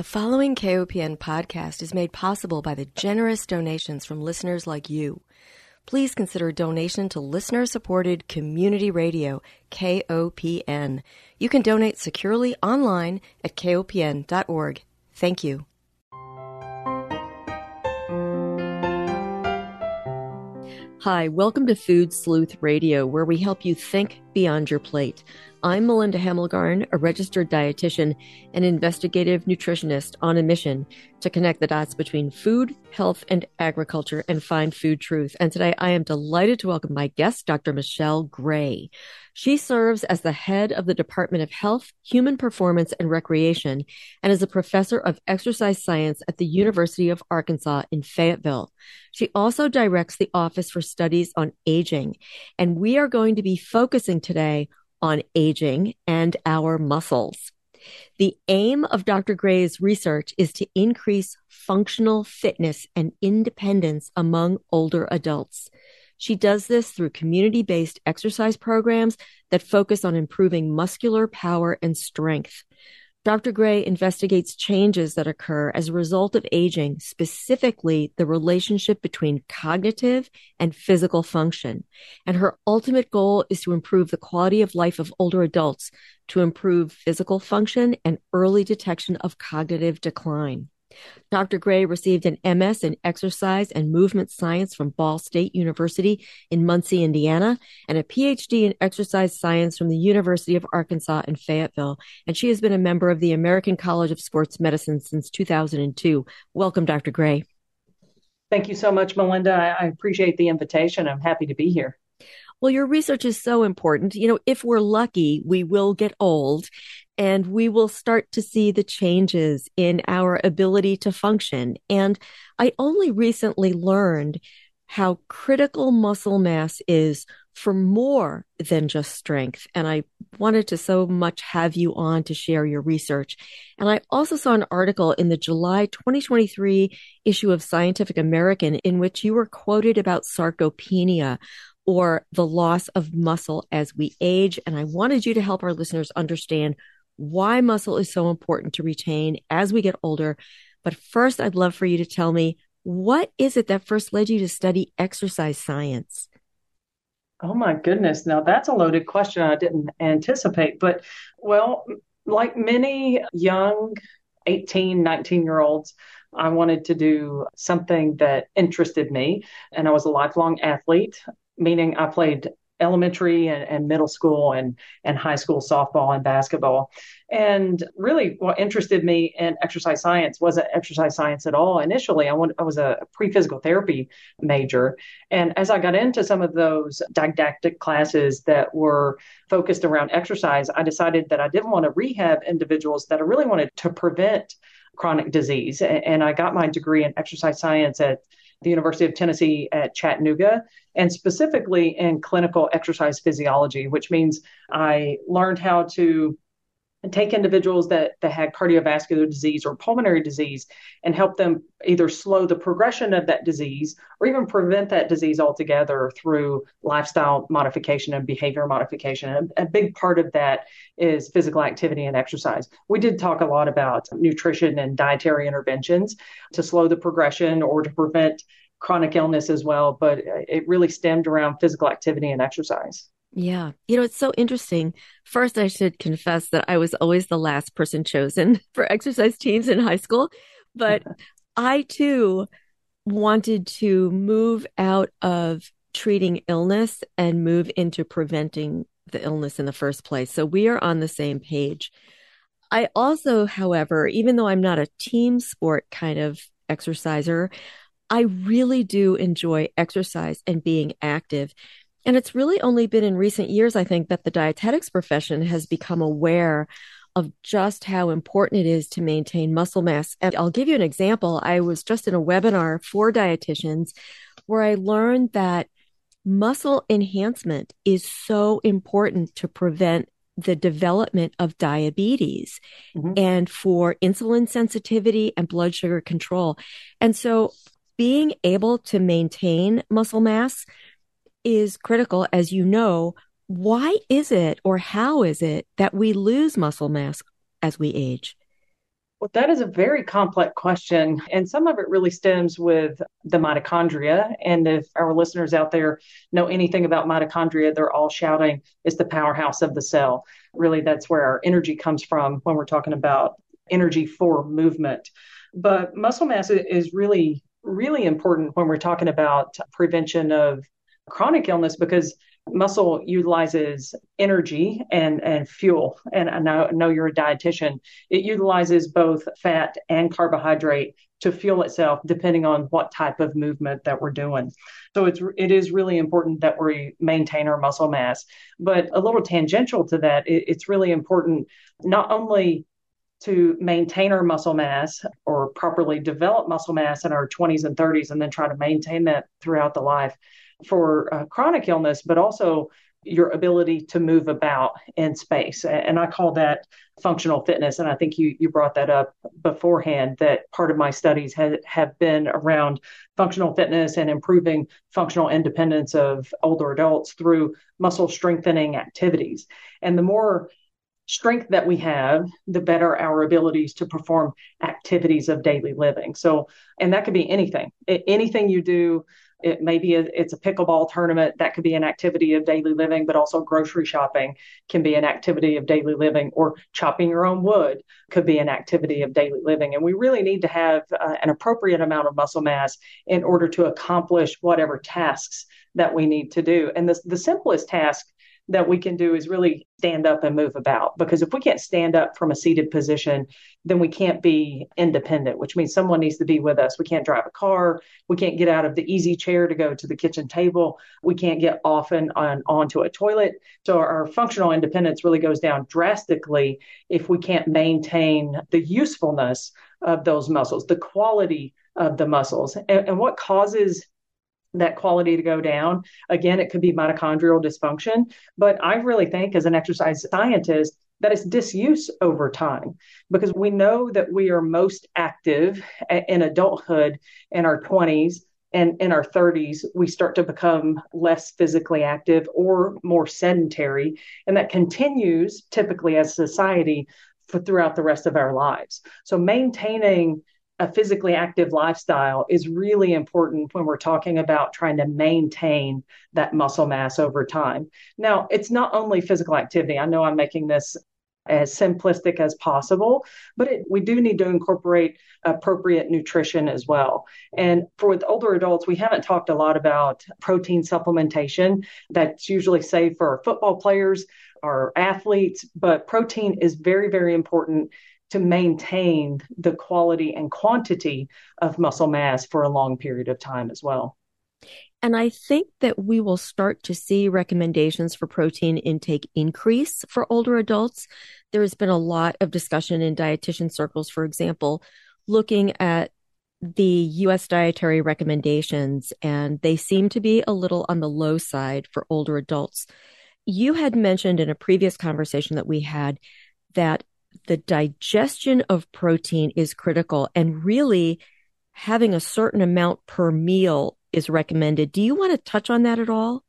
The following KOPN podcast is made possible by the generous donations from listeners like you. Please consider a donation to listener supported community radio, KOPN. You can donate securely online at kopn.org. Thank you. Hi, welcome to Food Sleuth Radio, where we help you think beyond your plate. I'm Melinda Hemmelgarn, a registered dietitian and investigative nutritionist on a mission to connect the dots between food, health, and agriculture and find food truth. And today I am delighted to welcome my guest, Dr. Michelle Gray. She serves as the head of the Department of Health, Human Performance, and Recreation and is a professor of exercise science at the University of Arkansas in Fayetteville. She also directs the Office for Studies on Aging. And we are going to be focusing today on aging and our muscles. The aim of Dr. Gray's research is to increase functional fitness and independence among older adults. She does this through community based exercise programs that focus on improving muscular power and strength. Dr. Gray investigates changes that occur as a result of aging, specifically the relationship between cognitive and physical function. And her ultimate goal is to improve the quality of life of older adults to improve physical function and early detection of cognitive decline. Dr. Gray received an MS in exercise and movement science from Ball State University in Muncie, Indiana, and a PhD in exercise science from the University of Arkansas in Fayetteville. And she has been a member of the American College of Sports Medicine since 2002. Welcome, Dr. Gray. Thank you so much, Melinda. I appreciate the invitation. I'm happy to be here. Well, your research is so important. You know, if we're lucky, we will get old and we will start to see the changes in our ability to function. And I only recently learned how critical muscle mass is for more than just strength. And I wanted to so much have you on to share your research. And I also saw an article in the July 2023 issue of Scientific American in which you were quoted about sarcopenia or the loss of muscle as we age. And I wanted you to help our listeners understand why muscle is so important to retain as we get older. But first, I'd love for you to tell me what is it that first led you to study exercise science? Oh my goodness. Now that's a loaded question I didn't anticipate. But well, like many young 18, 19 year olds, I wanted to do something that interested me. And I was a lifelong athlete, meaning I played elementary and, and middle school and, and high school softball and basketball. And really, what interested me in exercise science wasn't exercise science at all. Initially, I, went, I was a pre physical therapy major. And as I got into some of those didactic classes that were focused around exercise, I decided that I didn't want to rehab individuals, that I really wanted to prevent chronic disease. And I got my degree in exercise science at the University of Tennessee at Chattanooga, and specifically in clinical exercise physiology, which means I learned how to take individuals that, that had cardiovascular disease or pulmonary disease and help them either slow the progression of that disease or even prevent that disease altogether through lifestyle modification and behavior modification. A, a big part of that is physical activity and exercise. We did talk a lot about nutrition and dietary interventions to slow the progression or to prevent chronic illness as well, but it really stemmed around physical activity and exercise. Yeah. You know, it's so interesting. First, I should confess that I was always the last person chosen for exercise teams in high school, but I too wanted to move out of treating illness and move into preventing the illness in the first place. So we are on the same page. I also, however, even though I'm not a team sport kind of exerciser, I really do enjoy exercise and being active. And it's really only been in recent years, I think, that the dietetics profession has become aware of just how important it is to maintain muscle mass. And I'll give you an example. I was just in a webinar for dietitians where I learned that muscle enhancement is so important to prevent the development of diabetes mm-hmm. and for insulin sensitivity and blood sugar control. And so being able to maintain muscle mass is critical, as you know. Why is it or how is it that we lose muscle mass as we age? Well, that is a very complex question. And some of it really stems with the mitochondria. And if our listeners out there know anything about mitochondria, they're all shouting it's the powerhouse of the cell. Really, that's where our energy comes from when we're talking about energy for movement. But muscle mass is really, really important when we're talking about prevention of chronic illness because muscle utilizes energy and, and fuel. And I know, know you're a dietitian. It utilizes both fat and carbohydrate to fuel itself depending on what type of movement that we're doing. So it's it is really important that we maintain our muscle mass. But a little tangential to that, it, it's really important not only to maintain our muscle mass or properly develop muscle mass in our 20s and 30s and then try to maintain that throughout the life for uh, chronic illness, but also your ability to move about in space. And I call that functional fitness. And I think you, you brought that up beforehand that part of my studies have, have been around functional fitness and improving functional independence of older adults through muscle strengthening activities. And the more strength that we have, the better our abilities to perform activities of daily living. So, and that could be anything, anything you do it may be it's a pickleball tournament that could be an activity of daily living, but also grocery shopping can be an activity of daily living, or chopping your own wood could be an activity of daily living. And we really need to have uh, an appropriate amount of muscle mass in order to accomplish whatever tasks that we need to do. And the, the simplest task that we can do is really stand up and move about. Because if we can't stand up from a seated position, then we can't be independent, which means someone needs to be with us. We can't drive a car. We can't get out of the easy chair to go to the kitchen table. We can't get off and on, onto a toilet. So our functional independence really goes down drastically if we can't maintain the usefulness of those muscles, the quality of the muscles. And, and what causes that quality to go down. Again, it could be mitochondrial dysfunction, but I really think as an exercise scientist that it's disuse over time because we know that we are most active in adulthood in our 20s and in our 30s we start to become less physically active or more sedentary and that continues typically as society for throughout the rest of our lives so maintaining a physically active lifestyle is really important when we're talking about trying to maintain that muscle mass over time. Now, it's not only physical activity. I know I'm making this as simplistic as possible, but it, we do need to incorporate appropriate nutrition as well. And for with older adults, we haven't talked a lot about protein supplementation. That's usually saved for football players or athletes, but protein is very, very important to maintain the quality and quantity of muscle mass for a long period of time as well. And I think that we will start to see recommendations for protein intake increase for older adults. There has been a lot of discussion in dietitian circles, for example, looking at the US dietary recommendations, and they seem to be a little on the low side for older adults. You had mentioned in a previous conversation that we had that the digestion of protein is critical and really having a certain amount per meal is recommended. Do you want to touch on that at all?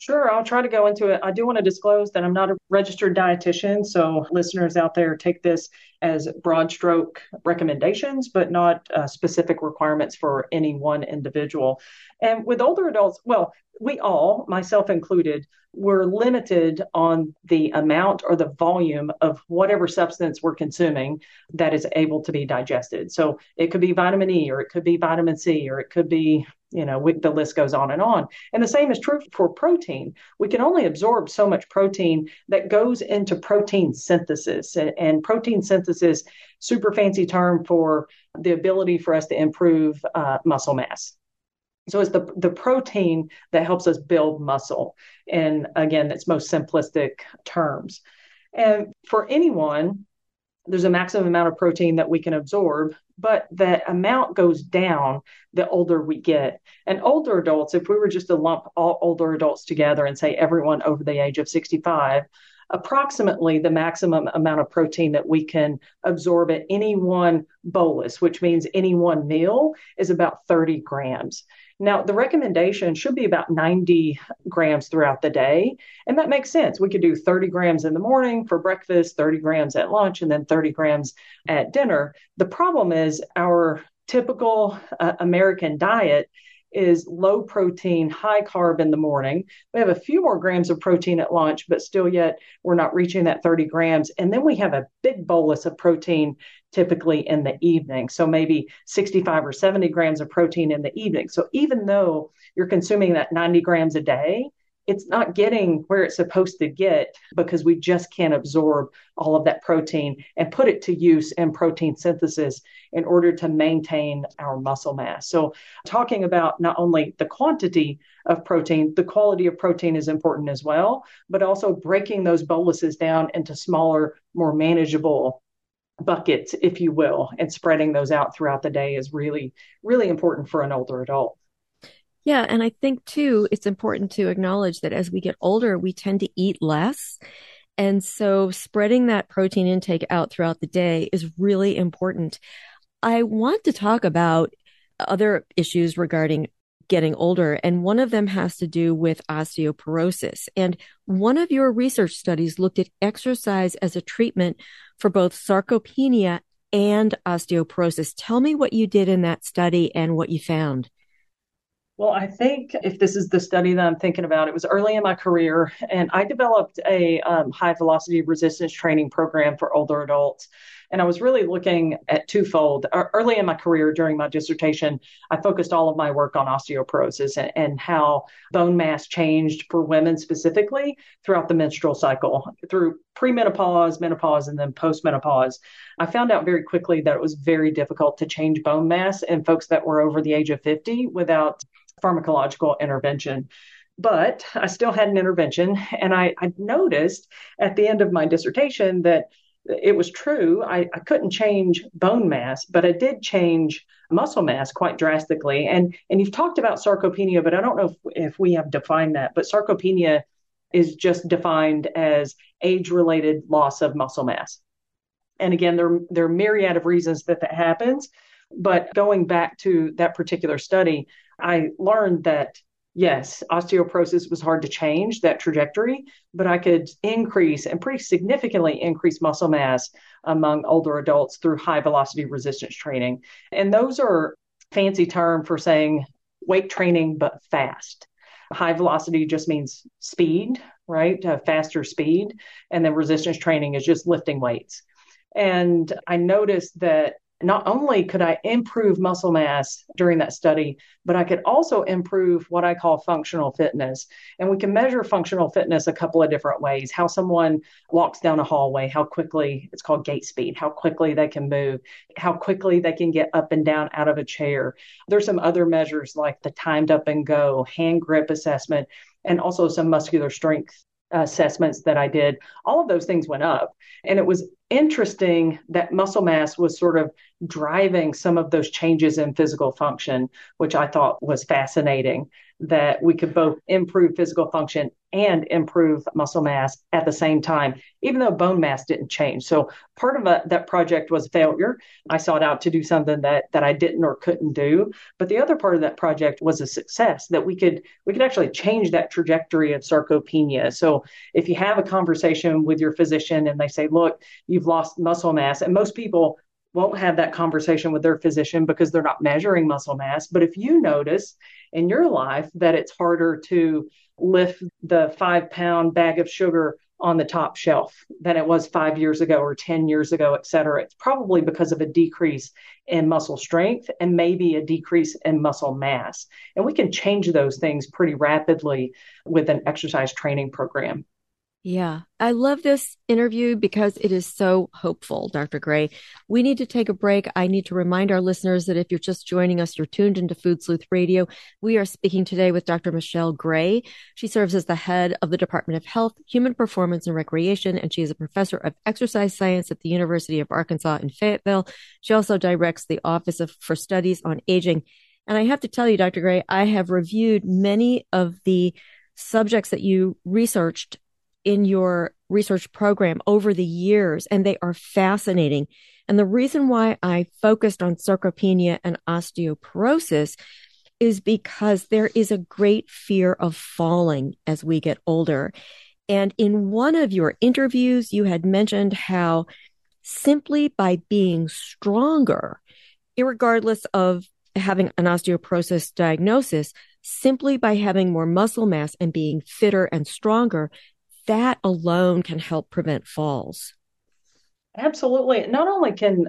Sure, I'll try to go into it. I do want to disclose that I'm not a registered dietitian, so listeners out there take this as broad stroke recommendations, but not uh, specific requirements for any one individual. And with older adults, well, we all, myself included, were limited on the amount or the volume of whatever substance we're consuming that is able to be digested. So it could be vitamin E, or it could be vitamin C, or it could be you know we, the list goes on and on and the same is true for protein we can only absorb so much protein that goes into protein synthesis and, and protein synthesis super fancy term for the ability for us to improve uh, muscle mass so it's the, the protein that helps us build muscle. And again, that's most simplistic terms. And for anyone, there's a maximum amount of protein that we can absorb, but that amount goes down the older we get. And older adults, if we were just to lump all older adults together and say everyone over the age of 65, approximately the maximum amount of protein that we can absorb at any one bolus, which means any one meal, is about 30 grams. Now, the recommendation should be about 90 grams throughout the day. And that makes sense. We could do 30 grams in the morning for breakfast, 30 grams at lunch, and then 30 grams at dinner. The problem is our typical uh, American diet is low protein, high carb in the morning. We have a few more grams of protein at lunch, but still yet we're not reaching that 30 grams. And then we have a big bolus of protein typically in the evening. So maybe 65 or 70 grams of protein in the evening. So even though you're consuming that 90 grams a day, it's not getting where it's supposed to get because we just can't absorb all of that protein and put it to use in protein synthesis in order to maintain our muscle mass. So, talking about not only the quantity of protein, the quality of protein is important as well, but also breaking those boluses down into smaller, more manageable buckets, if you will, and spreading those out throughout the day is really, really important for an older adult. Yeah. And I think too, it's important to acknowledge that as we get older, we tend to eat less. And so spreading that protein intake out throughout the day is really important. I want to talk about other issues regarding getting older, and one of them has to do with osteoporosis. And one of your research studies looked at exercise as a treatment for both sarcopenia and osteoporosis. Tell me what you did in that study and what you found. Well, I think if this is the study that I'm thinking about, it was early in my career, and I developed a um, high velocity resistance training program for older adults. And I was really looking at twofold. Early in my career, during my dissertation, I focused all of my work on osteoporosis and, and how bone mass changed for women specifically throughout the menstrual cycle, through premenopause, menopause, and then postmenopause. I found out very quickly that it was very difficult to change bone mass in folks that were over the age of 50 without pharmacological intervention. But I still had an intervention, and I, I noticed at the end of my dissertation that it was true. I, I couldn't change bone mass, but I did change muscle mass quite drastically. And and you've talked about sarcopenia, but I don't know if, if we have defined that. But sarcopenia is just defined as age-related loss of muscle mass. And again, there, there are myriad of reasons that that happens. But going back to that particular study, I learned that yes, osteoporosis was hard to change that trajectory, but I could increase and pretty significantly increase muscle mass among older adults through high velocity resistance training. And those are fancy term for saying weight training but fast. High velocity just means speed, right? Faster speed. And then resistance training is just lifting weights. And I noticed that not only could I improve muscle mass during that study, but I could also improve what I call functional fitness. And we can measure functional fitness a couple of different ways how someone walks down a hallway, how quickly it's called gait speed, how quickly they can move, how quickly they can get up and down out of a chair. There's some other measures like the timed up and go, hand grip assessment, and also some muscular strength uh, assessments that I did, all of those things went up. And it was interesting that muscle mass was sort of driving some of those changes in physical function, which I thought was fascinating that we could both improve physical function and improve muscle mass at the same time, even though bone mass didn't change. So part of a, that project was a failure. I sought out to do something that that I didn't or couldn't do, but the other part of that project was a success that we could we could actually change that trajectory of sarcopenia. So if you have a conversation with your physician and they say, "Look, you've lost muscle mass," and most people won't have that conversation with their physician because they're not measuring muscle mass. But if you notice in your life that it's harder to lift the five pound bag of sugar on the top shelf than it was five years ago or 10 years ago, et cetera, it's probably because of a decrease in muscle strength and maybe a decrease in muscle mass. And we can change those things pretty rapidly with an exercise training program. Yeah, I love this interview because it is so hopeful, Dr. Gray. We need to take a break. I need to remind our listeners that if you're just joining us, you're tuned into Food Sleuth Radio. We are speaking today with Dr. Michelle Gray. She serves as the head of the Department of Health, Human Performance and Recreation, and she is a professor of exercise science at the University of Arkansas in Fayetteville. She also directs the Office of, for Studies on Aging. And I have to tell you, Dr. Gray, I have reviewed many of the subjects that you researched in your research program over the years, and they are fascinating. And the reason why I focused on sarcopenia and osteoporosis is because there is a great fear of falling as we get older. And in one of your interviews, you had mentioned how simply by being stronger, regardless of having an osteoporosis diagnosis, simply by having more muscle mass and being fitter and stronger, that alone can help prevent falls. Absolutely. Not only can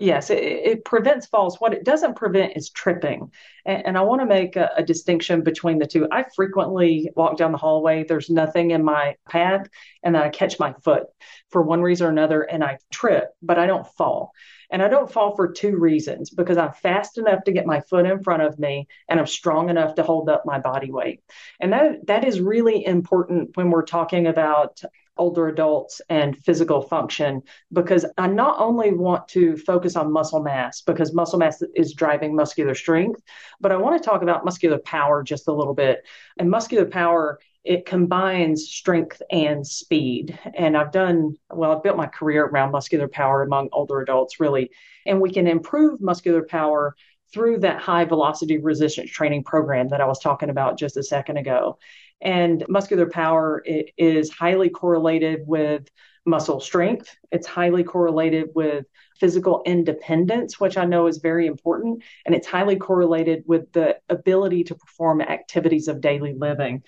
yes, it, it, prevents falls. What it doesn't prevent is tripping. And, and I want to make a, a, distinction between the two. I frequently walk down the hallway, there's nothing in my path, and then I catch my foot for one reason or another and I trip, but I don't fall. And I don't fall for two reasons because I'm fast enough to get my foot in front of me and I'm strong enough to hold up my body weight. And that that is really important when we're talking about older adults and physical function because I not only want to focus on muscle mass because muscle mass is driving muscular strength, but I want to talk about muscular power just a little bit. And muscular power it combines strength and speed. And I've done, well, I've built my career around muscular power among older adults, really. And we can improve muscular power through that high velocity resistance training program that I was talking about just a second ago. And muscular power is highly correlated with muscle strength. It's highly correlated with physical independence, which I know is very important. And it's highly correlated with the ability to perform activities of daily living.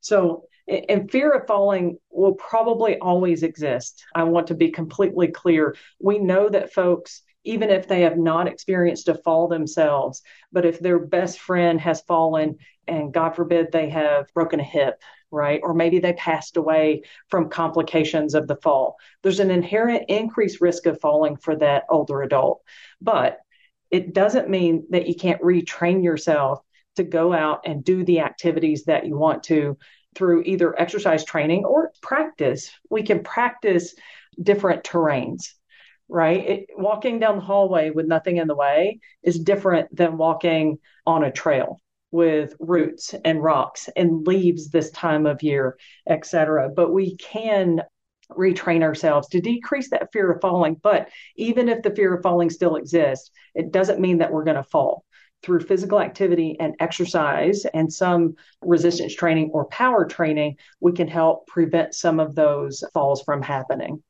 So, and fear of falling will probably always exist. I want to be completely clear. We know that folks even if they have not experienced a fall themselves. But if their best friend has fallen and God forbid they have broken a hip, right? Or maybe they passed away from complications of the fall, there's an inherent increased risk of falling for that older adult. But it doesn't mean that you can't retrain yourself to go out and do the activities that you want to through either exercise training or practice. We can practice different terrains right? It, walking down the hallway with nothing in the way is different than walking on a trail with roots and rocks and leaves this time of year, etc. But we can retrain ourselves to decrease that fear of falling. But even if the fear of falling still exists, it doesn't mean that we're going to fall. Through physical activity and exercise and some resistance training or power training, we can help prevent some of those falls from happening.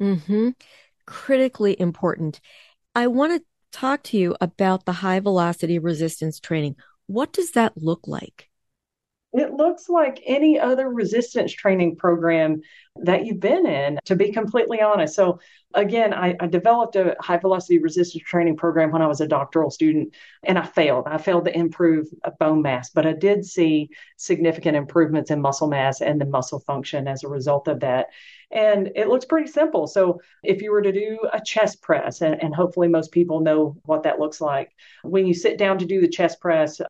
Mm-hmm critically important. I want to talk to you about the high velocity resistance training. What does that look like? It looks like any other resistance training program that you've been in, to be completely honest. So, again, I, I, developed a high velocity resistance training program when I was a doctoral student, and I failed. I failed to improve bone mass, but I did see significant improvements in muscle mass and the muscle function as a result of that. And it looks pretty simple. So, if you were to do a chest press, and, and hopefully most people know what that looks like, when you sit down to do the chest press,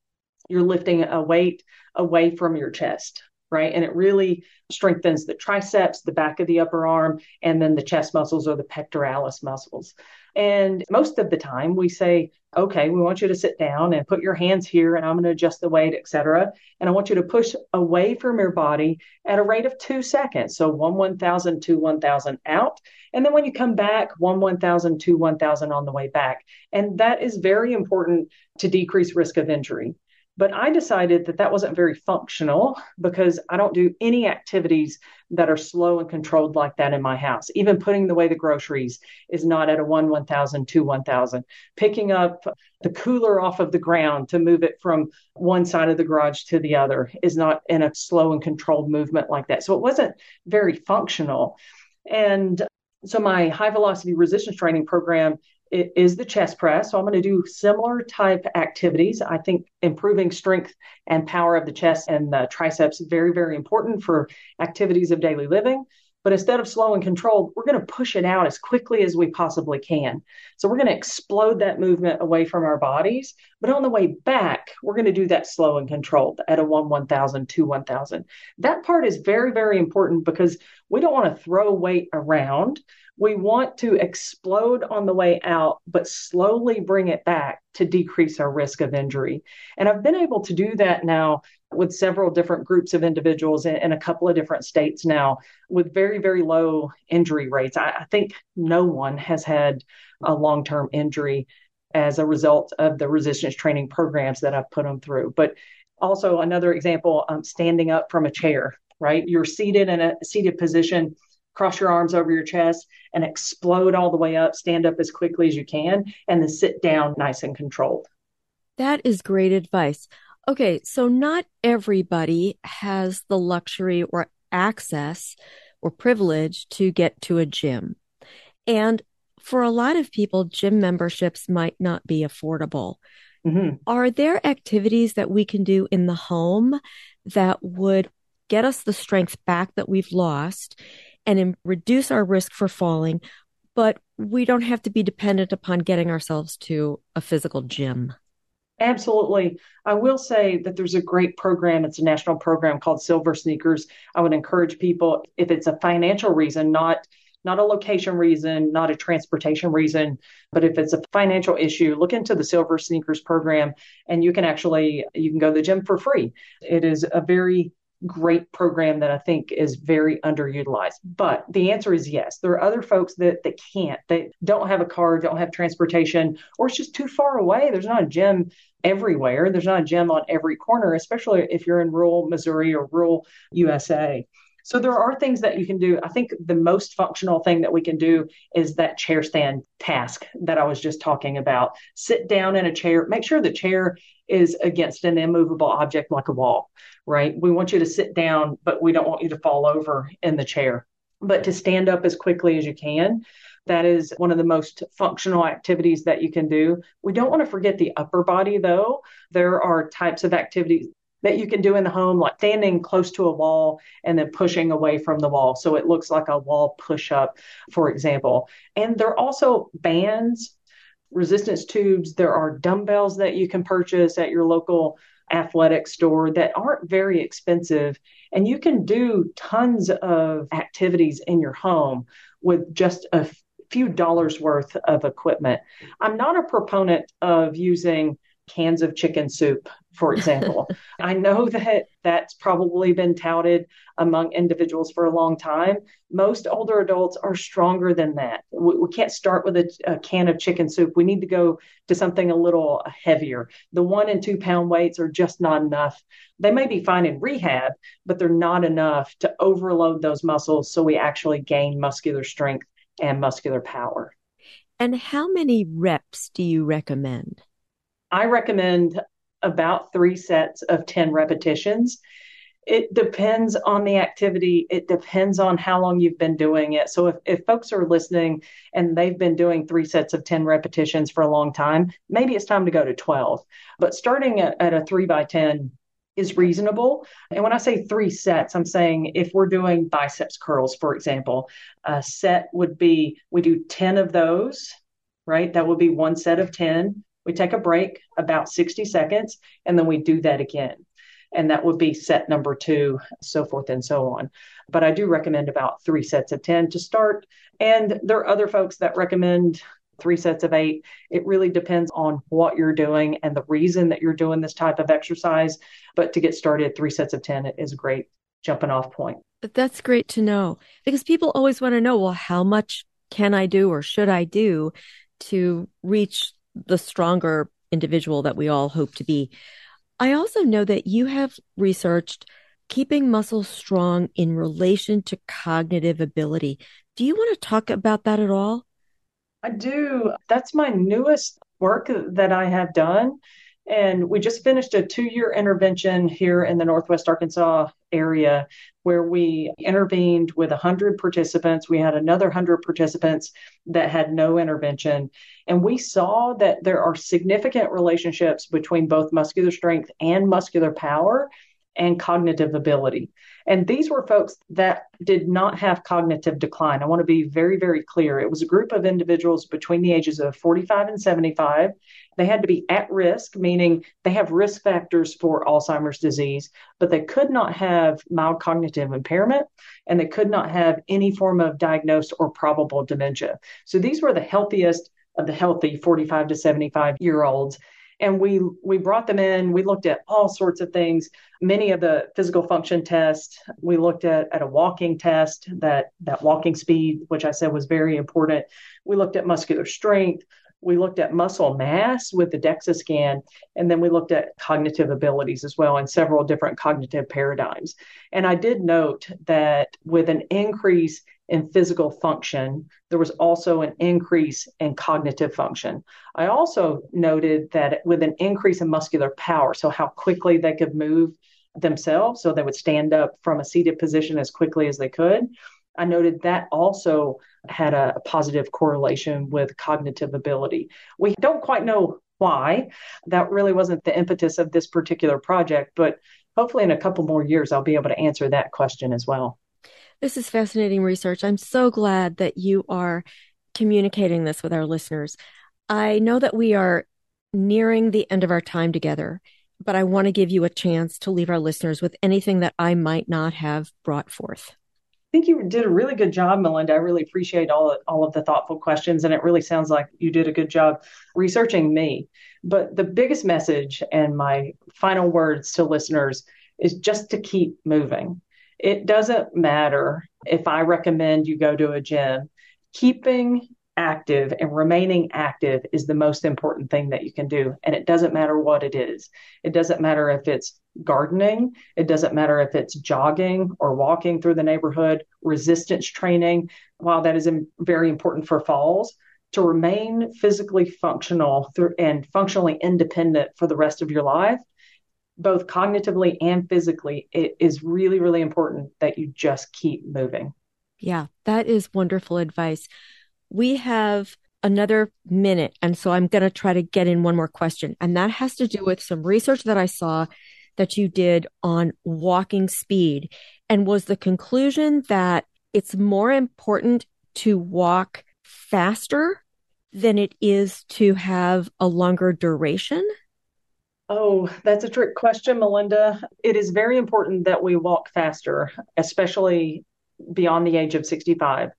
you're lifting a weight away from your chest, right? And it really strengthens the triceps, the back of the upper arm, and then the chest muscles or the pectoralis muscles. And most of the time we say, okay, we want you to sit down and put your hands here and I'm going to adjust the weight, etc. And I want you to push away from your body at a rate of two seconds. So one 1000, two 1000 out. And then when you come back, one 1000, two 1000 on the way back. And that is very important to decrease risk of injury. But I decided that that wasn't very functional because I don't do any activities that are slow and controlled like that in my house. Even putting away the groceries is not at a 1 1000, 2 1000. Picking up the cooler off of the ground to move it from one side of the garage to the other is not in a slow and controlled movement like that. So it wasn't very functional. And so my high velocity resistance training program is the chest press. So I'm going to do similar type activities. I think improving strength and power of the chest and the triceps very, very important for activities of daily living. But instead of slow and controlled, we're going to push it out as quickly as we possibly can. So we're going to explode that movement away from our bodies. But on the way back, we're going to do that slow and controlled at a 1 1000, 2 1000. That part is very, very important because we don't want to throw weight around we want to explode on the way out, but slowly bring it back to decrease our risk of injury. And I've been able to do that now with several different groups of individuals in, in a couple of different states now with very, very low injury rates. I, I think no one has had a long term injury as a result of the resistance training programs that I've put them through. But also, another example, um, standing up from a chair, right? You're seated in a seated position, cross your arms over your chest and explode all the way up, stand up as quickly as you can, and then sit down nice and controlled. That is great advice. Okay, so not everybody has the luxury or access or privilege to get to a gym. And for a lot of people, gym memberships might not be affordable. Mm-hmm. Are there activities that we can do in the home that would get us the strength back that we've lost and reduce our risk for falling, but we don't have to be dependent upon getting ourselves to a physical gym? Absolutely. I will say that there's a great program. It's a national program called Silver Sneakers. I would encourage people, if it's a financial reason, not not a location reason, not a transportation reason, but if it's a financial issue, look into the Silver Sneakers program and you can actually you can go to the gym for free. It is a very great program that I think is very underutilized. But the answer is yes. There are other folks that, that can't, they don't have a car, don't have transportation, or it's just too far away. There's not a gym everywhere. There's not a gym on every corner, especially if you're in rural Missouri or rural USA. So there are things that you can do. I think the most functional thing that we can do is that chair stand task that I was just talking about. Sit down in a chair, make sure the chair is against an immovable object like a wall, right? We want you to sit down, but we don't want you to fall over in the chair. But to stand up as quickly as you can, that is one of the most functional activities that you can do. We don't want to forget the upper body, though. There are types of activities that you can do in the home, like standing close to a wall and then pushing away from the wall. So it looks like a wall push up, for example. And there are also bands, resistance tubes. There are dumbbells that you can purchase at your local athletic store that aren't very expensive. And you can do tons of activities in your home with just a few dollars worth of equipment. I'm not a proponent of using cans of chicken soup, for example. I know that that's probably been touted among individuals for a long time. Most older adults are stronger than that. We, we can't start with a, a, can of chicken soup. We need to go to something a little heavier. The one and two pound weights are just not enough. They may be fine in rehab, but they're not enough to overload those muscles so we actually gain muscular strength and muscular power. And how many reps do you recommend? I recommend about three sets of 10 repetitions. It depends on the activity. It depends on how long you've been doing it. So if, if folks are listening and they've been doing three sets of 10 repetitions for a long time, maybe it's time to go to 12. But starting at, at a three by 10 is reasonable. And when I say three sets, I'm saying if we're doing biceps curls, for example, a set would be we do 10 of those, right? That would be one set of 10. We take a break about 60 seconds and then we do that again. And that would be set number two, so forth and so on. But I do recommend about three sets of 10 to start. And there are other folks that recommend three sets of eight. It really depends on what you're doing and the reason that you're doing this type of exercise. But to get started, three sets of 10 is a great jumping off point. That's great to know because people always want to know well, how much can I do or should I do to reach the stronger individual that we all hope to be. I also know that you have researched keeping muscles strong in relation to cognitive ability. Do you want to talk about that at all? I do. That's my newest work that I have done. And we just finished a two year intervention here in the Northwest Arkansas area where we intervened with 100 participants. We had another 100 participants that had no intervention. And we saw that there are significant relationships between both muscular strength and muscular power and cognitive ability. And these were folks that did not have cognitive decline. I want to be very, very clear. It was a group of individuals between the ages of 45 and 75. They had to be at risk, meaning they have risk factors for Alzheimer's disease, but they could not have mild cognitive impairment and they could not have any form of diagnosed or probable dementia. So these were the healthiest of the healthy 45 to 75 year olds and we we brought them in. We looked at all sorts of things. Many of the physical function tests we looked at at a walking test that that walking speed which i said was very important. We looked at muscular strength. We looked at muscle mass with the DEXA scan, and then we looked at cognitive abilities as well in several different cognitive paradigms. And I did note that with an increase in physical function, there was also an increase in cognitive function. I also noted that with an increase in muscular power, so how quickly they could move themselves, so they would stand up from a seated position as quickly as they could. I noted that also had a, positive correlation with cognitive ability. We don't quite know why. That really wasn't the impetus of this particular project, but hopefully in a couple more years, I'll be able to answer that question as well. This is fascinating research. I'm so glad that you are communicating this with our listeners. I know that we are nearing the end of our time together, but I want to give you a chance to leave our listeners with anything that I might not have brought forth. I think you did a really good job, Melinda. I really appreciate all all of the thoughtful questions, and it really sounds like you did a good job researching me. But the biggest message and my final words to listeners is just to keep moving. It doesn't matter if I recommend you go to a gym. Keeping active and remaining active is the most important thing that you can do. And it doesn't matter what it is. It doesn't matter if it's gardening, it doesn't matter if it's jogging or walking through the neighborhood, resistance training. While that is very important for falls, to remain physically functional and functionally independent for the rest of your life both cognitively and physically, it is really, really important that you just keep moving. Yeah, that is wonderful advice. We have another minute. And so I'm going to try to get in one more question. And that has to do with some research that I saw that you did on walking speed. And was the conclusion that it's more important to walk faster than it is to have a longer duration? Oh, that's a trick question, Melinda. It is very important that we walk faster, especially beyond the age of 65.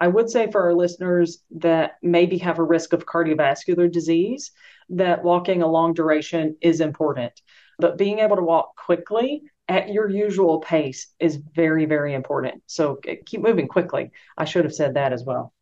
I would say for our listeners that maybe have a risk of cardiovascular disease, that walking a long duration is important. But being able to walk quickly at your usual pace is very, very important. So eh, keep moving quickly. I should have said that as well.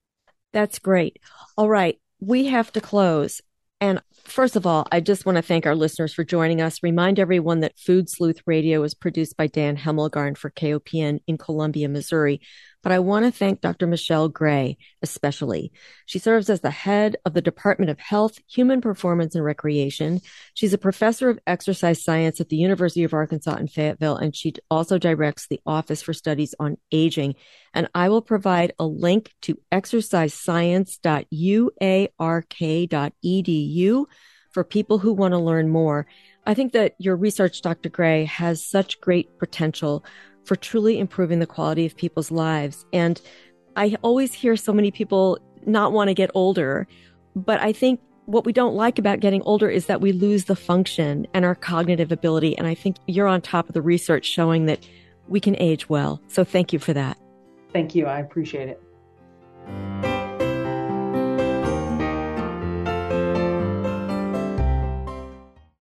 That's great. All right. We have to close. And first of all, I just want to thank our listeners for joining us. Remind everyone that Food Sleuth Radio is produced by Dan Hemmelgarn for KOPN in Columbia, Missouri. But I want to thank Dr. Michelle Gray especially. She serves as the head of the Department of Health, Human Performance and Recreation. She's a professor of exercise science at the University of Arkansas in Fayetteville, and she also directs the Office for Studies on Aging. And I will provide a link to exercisescience.uark.edu for people who want to learn more. I think that your research, Dr. Gray, has such great potential for truly improving the quality of people's lives. And I always hear so many people not want to get older, but I think what we don't like about getting older is that we lose the function and our cognitive ability. And I think you're on top of the research showing that we can age well. So thank you for that. Thank you. I appreciate it.